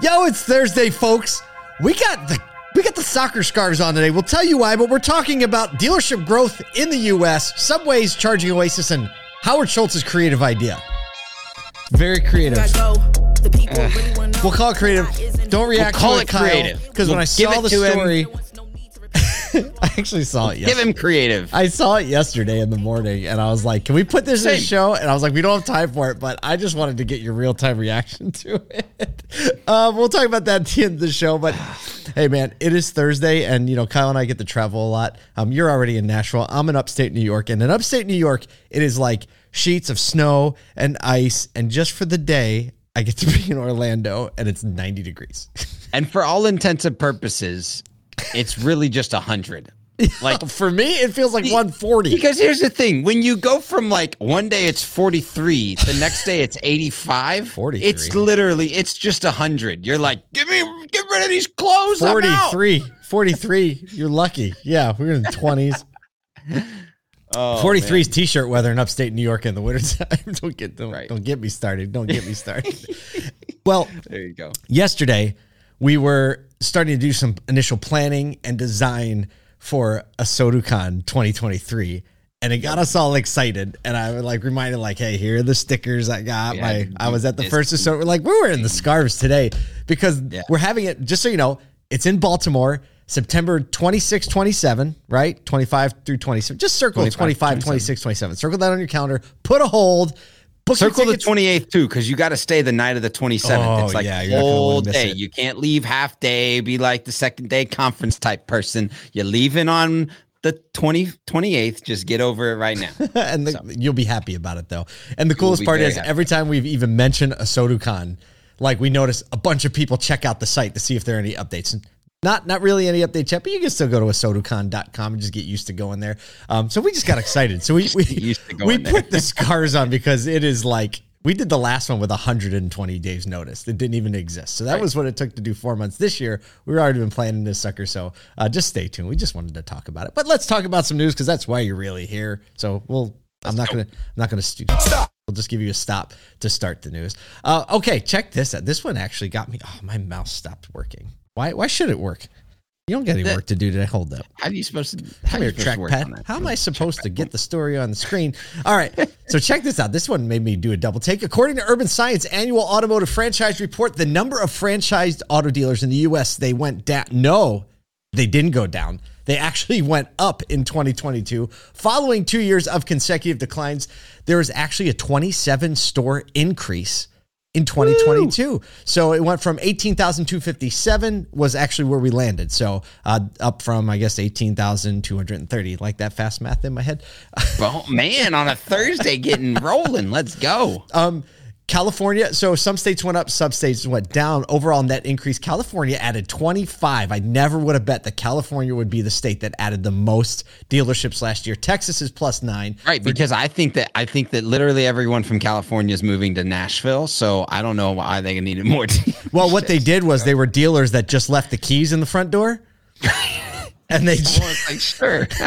Yo, it's Thursday, folks. We got the we got the soccer scarves on today. We'll tell you why, but we're talking about dealership growth in the U.S., Subway's charging Oasis, and Howard Schultz's creative idea. Very creative. We'll call it creative. Don't react We'll call to it Kyle, creative. Because when We'll I give saw the story, him. I actually saw it Yesterday. Give him creative. I saw it yesterday in the morning, and I was like, "Can we put this in the show?" And I was like, "We don't have time for it," but I just wanted to get your real time reaction to it. Um, we'll talk about that at the end of the show. But hey, man, it is Thursday, and you know, Kyle and I get to travel a lot. Um, you're already in Nashville. I'm in upstate New York, and in upstate New York, it is like sheets of snow and ice, and just for the day. I get to be in Orlando and it's 90 degrees. and for all intents and purposes, it's really just a hundred. Like For me, it feels like 140. because here's the thing: when you go from like one day it's 43, the next day it's 85. 43. It's literally it's just a hundred. You're like, give me, get rid of these clothes. I'm 43 43 you're lucky yeah we're in the 20s Oh, 43 is t-shirt weather in upstate new york in the wintertime don't get don't, Right. don't get me started don't get me started well there you go. yesterday we were starting to do some initial planning and design for ASOTUCON 2023 and it got us all excited and i was like reminded like hey here are the stickers i got. Yeah, my i was at the first so we're like we were in the scarves today because Yeah. we're having it just so you know it's in baltimore september 26 27 right? 25 through 27 just circle 25, 25 26 27 circle that on your calendar put a hold book Circle the 28th too, because you got to stay the night of the 27th. Oh, it's like yeah, the you're not gonna whole day. it. You can't leave half day, be like the second day conference type person. You're leaving on the 20, 28th. Just get over it right now. and the, you'll be happy about it though. And the coolest part is happy. every time we've even mentioned ASOTUCON, like we notice a bunch of people check out the site to see if there are any updates. And Not not really any updates yet, but you can still go to asotucon.com and just get used to going there. Um, so we just got excited. So we we, we put the scars on because it is like we did the last one with 120 days notice. It didn't even exist. So that was what it took to do four months. This year, we were already been planning this sucker. So uh, just stay tuned. We just wanted to talk about it. But let's talk about some news because that's why you're really here. So we'll I'm not gonna I'm not gonna stu- stop. We'll just give you a stop to start the news. Uh, okay, check this out. This one actually got me. Oh, my mouse stopped working. Why? Why should it work? You don't got any work to do today. Hold up. How are you supposed to? How Come are here, you to work trackpad. How am I supposed to get the story on the screen? All right. So check this out. This one made me do a double take. According to Urban Science annual automotive franchise report, the number of franchised auto dealers in the U.S. they went down. No, they didn't go down. They actually went up in 2022. Following two years of consecutive declines, there was actually a 27 store increase in 2022. So it went from 18,257 was actually where we landed. So uh, up from, I guess, 18,230. Like that fast math in my head. Oh man, on a Thursday, getting rolling. Let's go. Um, California, so some states went up, some states went down. Overall net increase, California added 25. I never would have bet that California would be the state that added the most dealerships last year. Texas is plus nine. Right, because I think that I think that literally everyone from California is moving to Nashville, so I don't know why they needed more. Well, what they did was they were dealers that just left the keys in the front door. And they Well, it's like sure. so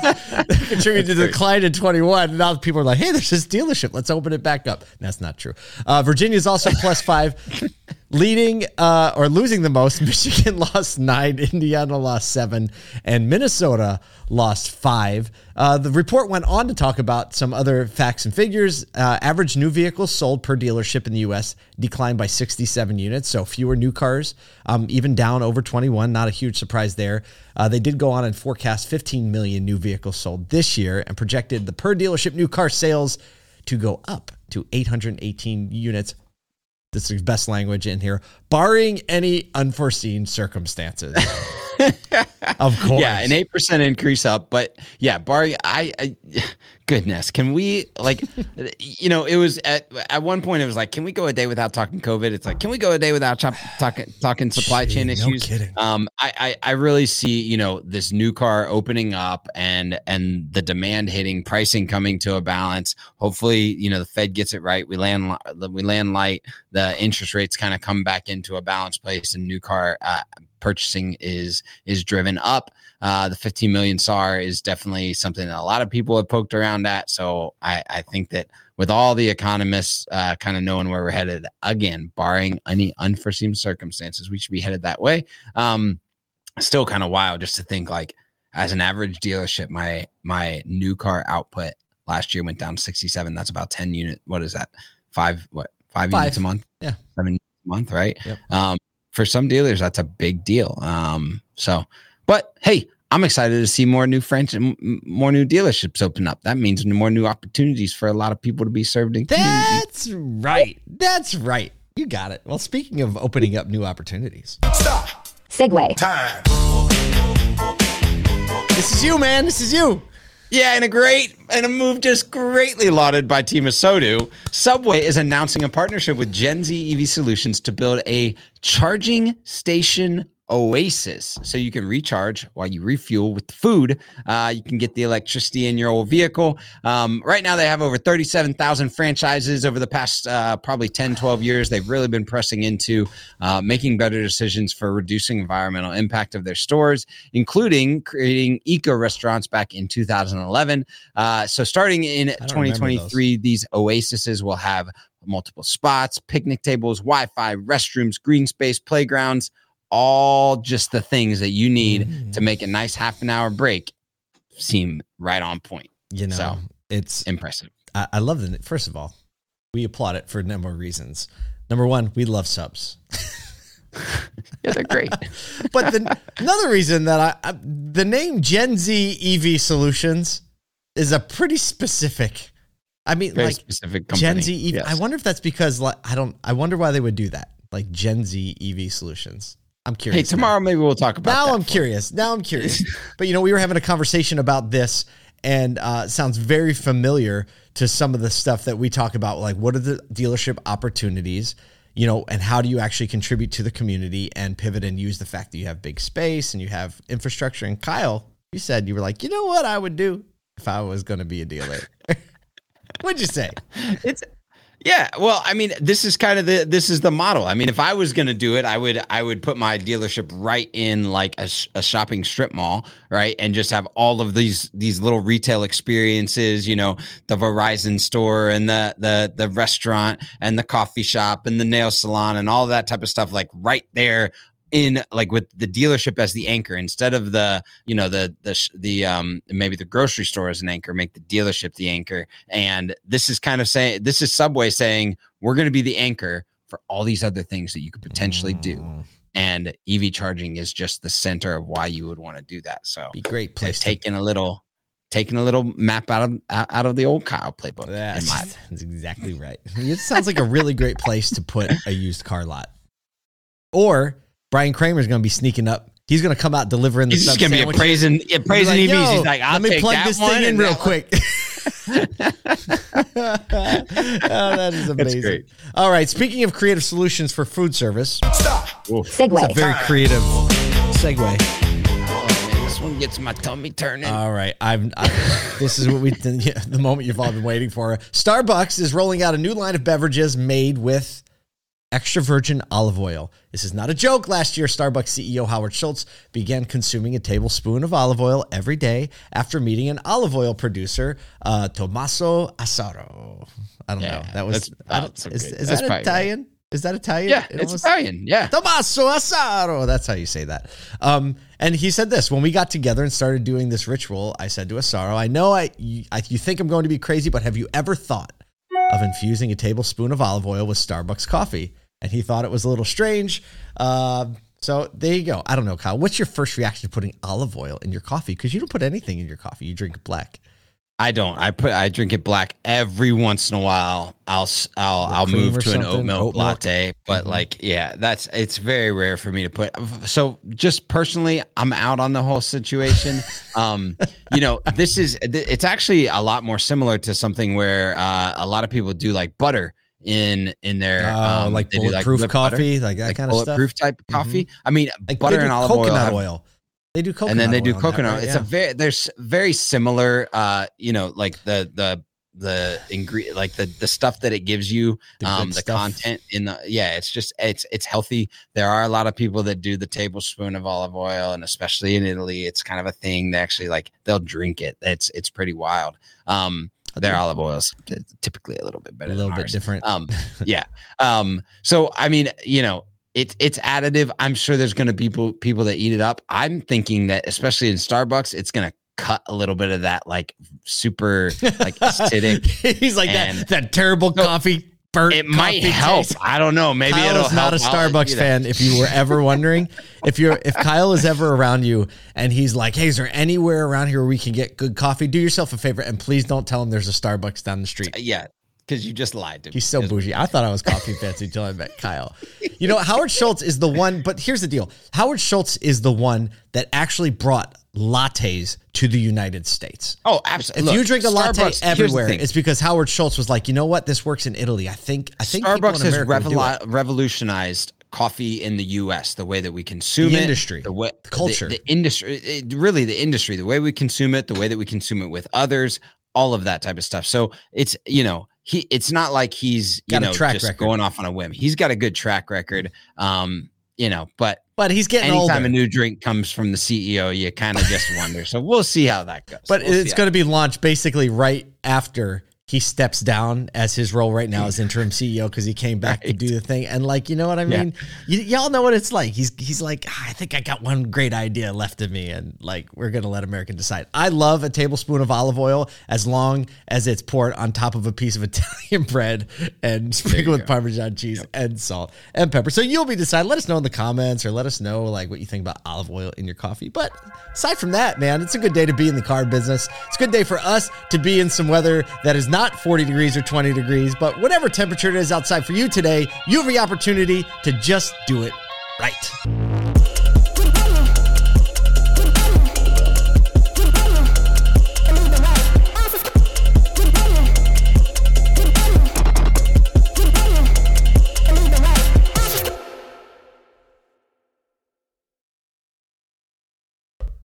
that contributed to the decline in 21. Now people are like, hey, there's this dealership. Let's open it back up. That's not true. Uh, Virginia is also plus five. Leading uh, or losing the most, Michigan lost nine, Indiana lost seven, and Minnesota lost five. Uh, the report went on to talk about some other facts and figures. Uh, average new vehicles sold per dealership in the U.S. declined by 67 units, so fewer new cars, um, even down over 21. Not a huge surprise there. Uh, they did go on and forecast 15 million new vehicles sold this year and projected the per dealership new car sales to go up to 818 units this is best language in here, barring any unforeseen circumstances. of course. yeah, an eight percent increase up, but yeah, Barry, I, I goodness, can we like, you know, it was at at one point it was like, can we go a day without talking COVID? It's like, can we go a day without chop, talking talking supply chain Gee, no issues? kidding. Um, I, I I really see you know this new car opening up and and the demand hitting, pricing coming to a balance. Hopefully, you know the Fed gets it right. We land we land light. The interest rates kind of come back into a balanced place, and new car uh, purchasing is is driven and up. Uh, the 15 million SAAR is definitely something that a lot of people have poked around at. So I, I think that with all the economists uh, kind of knowing where we're headed, again, barring any unforeseen circumstances, we should be headed that way. Um, still kind of wild just to think like as an average dealership, my my new car output last year went down 67. That's about 10 unit. What is that? Five what five, Five. units a month? Yeah. Seven a month, right? Yep. Um, for some dealers, that's a big deal. Um, so but hey, I'm excited to see more new French and more new dealerships open up. That means more new opportunities for a lot of people to be served in community. That's right. That's right. You got it. Well, speaking of opening up new opportunities, stop. segue. this is you, man. This is you. Yeah, and a great and a move just greatly lauded by Team ASOTU. Subway is announcing a partnership with Gen Z EV Solutions to build a charging station oasis, so you can recharge while you refuel with food. Uh, you can get the electricity in your old vehicle. Um, right now, they have over thirty-seven thousand franchises over the past uh, probably 10, 12 years. They've really been pressing into uh, making better decisions for reducing environmental impact of their stores, including creating eco restaurants back in 2011. Uh, so starting in 2023, these oases will have multiple spots, picnic tables, Wi-Fi, restrooms, green space, playgrounds, all just the things that you need Mm. to make a nice half an hour break seem right on point. You know, So. it's Impressive. I, I love the first of all, we applaud it for a number of reasons. Number one, we love subs. Yeah, they're great. But the, another reason that I, I the name Gen Z EV Solutions is a pretty specific. I mean, Very like specific company. Gen Z EV. Yes. I wonder if that's because like I don't. I wonder why they would do that. Like Gen Z EV Solutions. I'm Hey, curious. now. tomorrow maybe we'll talk about Now that I'm for- curious. Now I'm curious. but you know, we were having a conversation about this, and uh, sounds very familiar to some of the stuff that we talk about. Like, what are the dealership opportunities? You know, and how do you actually contribute to the community and pivot and use the fact that you have big space and you have infrastructure? And Kyle, you said you were like, you know what I would do if I was going to be a dealer. What'd you say? it's yeah well i mean this is kind of the this is the model. I mean if i was going to do it i would i would put my dealership right in like a, a shopping strip mall right and just have all of these these little retail experiences you know the verizon store and the the the restaurant and the coffee shop and the nail salon and all that type of stuff like right there in like with the dealership as the anchor instead of the you know the the the um maybe the grocery store as an anchor make the dealership the anchor and this is kind of saying this is subway saying we're going to be the anchor for all these other things that you could potentially do Mm, and ev charging is just the center of why you would want to do that so Be great place. to- taking a little taking a little map out of out of the old kyle playbook That's, that's exactly right. It sounds like a really great place to put a used car lot. Or Brian Kramer's going to be sneaking up. He's going to come out delivering the he's just sub gonna be praising yeah, praising like, evs he's like I'll let me take plug that this one thing in real quick. oh, that is amazing. great. All right. Speaking of creative solutions for food service, segue. it's a very creative segue. Oh, this one gets my tummy turning All right, I'm. I, this is what we yeah, the moment you've all been waiting for. Starbucks is rolling out a new line of beverages made with extra virgin olive oil. This is not a joke. Last year, Starbucks CEO Howard Schultz began consuming a tablespoon of olive oil every day after meeting an olive oil producer, uh, Tommaso Asaro. I don't Yeah, know. That was. that's- I don't, that's is is that probably right. Italian? Is that Italian? yeah It it's almost- italian yeah Tommaso Asaro. That's how you say that. Um, and he said this when we got together and started doing this ritual. I said to Asaro, "I know I you, I you think I'm going to be crazy, but have you ever thought of infusing a tablespoon of olive oil with Starbucks coffee?" And he thought it was a little strange. Um, so there you go. I don't know, Kyle. What's your first reaction to putting olive oil in your coffee? Because you don't put anything in your coffee. You drink black. I don't. I put. I drink it black every once in a while. I'll. I'll. I'll move to an oat milk oat milk. latte. But Mhm. like, yeah, that's. It's very rare for me to put. So just personally, I'm out on the whole situation. um, you know, this is. It's actually a lot more similar to something where uh, a lot of people do like butter in in their Oh, um, like bulletproof butter, coffee, like that like kind of stuff. bulletproof type Mhm. coffee. I mean, Like butter and olive oil. coconut have- oil. They do coconut and then they do oil coconut. right? It's Yeah. a very there's very similar uh you know like the the the ingredient like the the stuff that it gives you The um the stuff. content in the yeah it's just it's it's healthy there are a lot of people that do the tablespoon of olive oil and especially in italy it's kind of a thing they actually like they'll drink it it's it's pretty wild um their olive oils typically a little bit better a little bit ours. different. um yeah um so i mean you know it's it's additive i'm sure there's going to be people people that eat it up i'm thinking that especially in starbucks it's going to cut a little bit of that like super like acidic He's like and- that that terrible coffee burnt. it might coffee help taste. i don't know maybe Kyle it'll is not a Starbucks fan. If you were ever wondering, if you're if Kyle is ever around you and he's like, "Hey, is there anywhere around here where we can get good coffee?" Do yourself a favor and please don't tell him there's a Starbucks down the street. Uh, yeah because you just lied to me He's so bougie. I thought I was coffee fancy until I met Kyle. You know, Howard Schultz is the one, but here's the deal. Howard Schultz is the one that actually brought lattes to the United States. oh absolutely. If absolutely you drink a latte Starbucks- here's everywhere, it's because Howard Schultz was like, you know what, this works in Italy. I think I think Starbucks has America would do it." revolu- revolutionized coffee in the U.S. The way that we consume The it, industry, the way the culture. the, the industry, it, really the industry, the way we consume it, the way that we consume it with others, all of that type of stuff. So it's you know he, it's not like he's you Got a know track just record. going off on a whim. He's got a good track record. Um, you know, but But he's getting anytime older. a new drink comes from the CEO, you kind of just wonder. So we'll see how that goes. But We'll it's going to be launched basically right after he steps down as his role right now as interim CEO because he came back to do the thing. And like, you know what I Yeah. mean? Y- y'all know what it's like. He's he's like, "Ah, I think I got one great idea left of me, and like we're gonna let American decide. I love a tablespoon of olive oil as long as it's poured on top of a piece of Italian bread and sprinkled with Parmesan cheese and salt and pepper. So you'll be deciding. Let us know in the comments or let us know like what you think about olive oil in your coffee. But aside from that, man, it's a good day to be in the car business. It's a good day for us to be in some weather that is not 40 degrees or 20 degrees, but whatever temperature it is outside for you today, you have the opportunity to just do it right.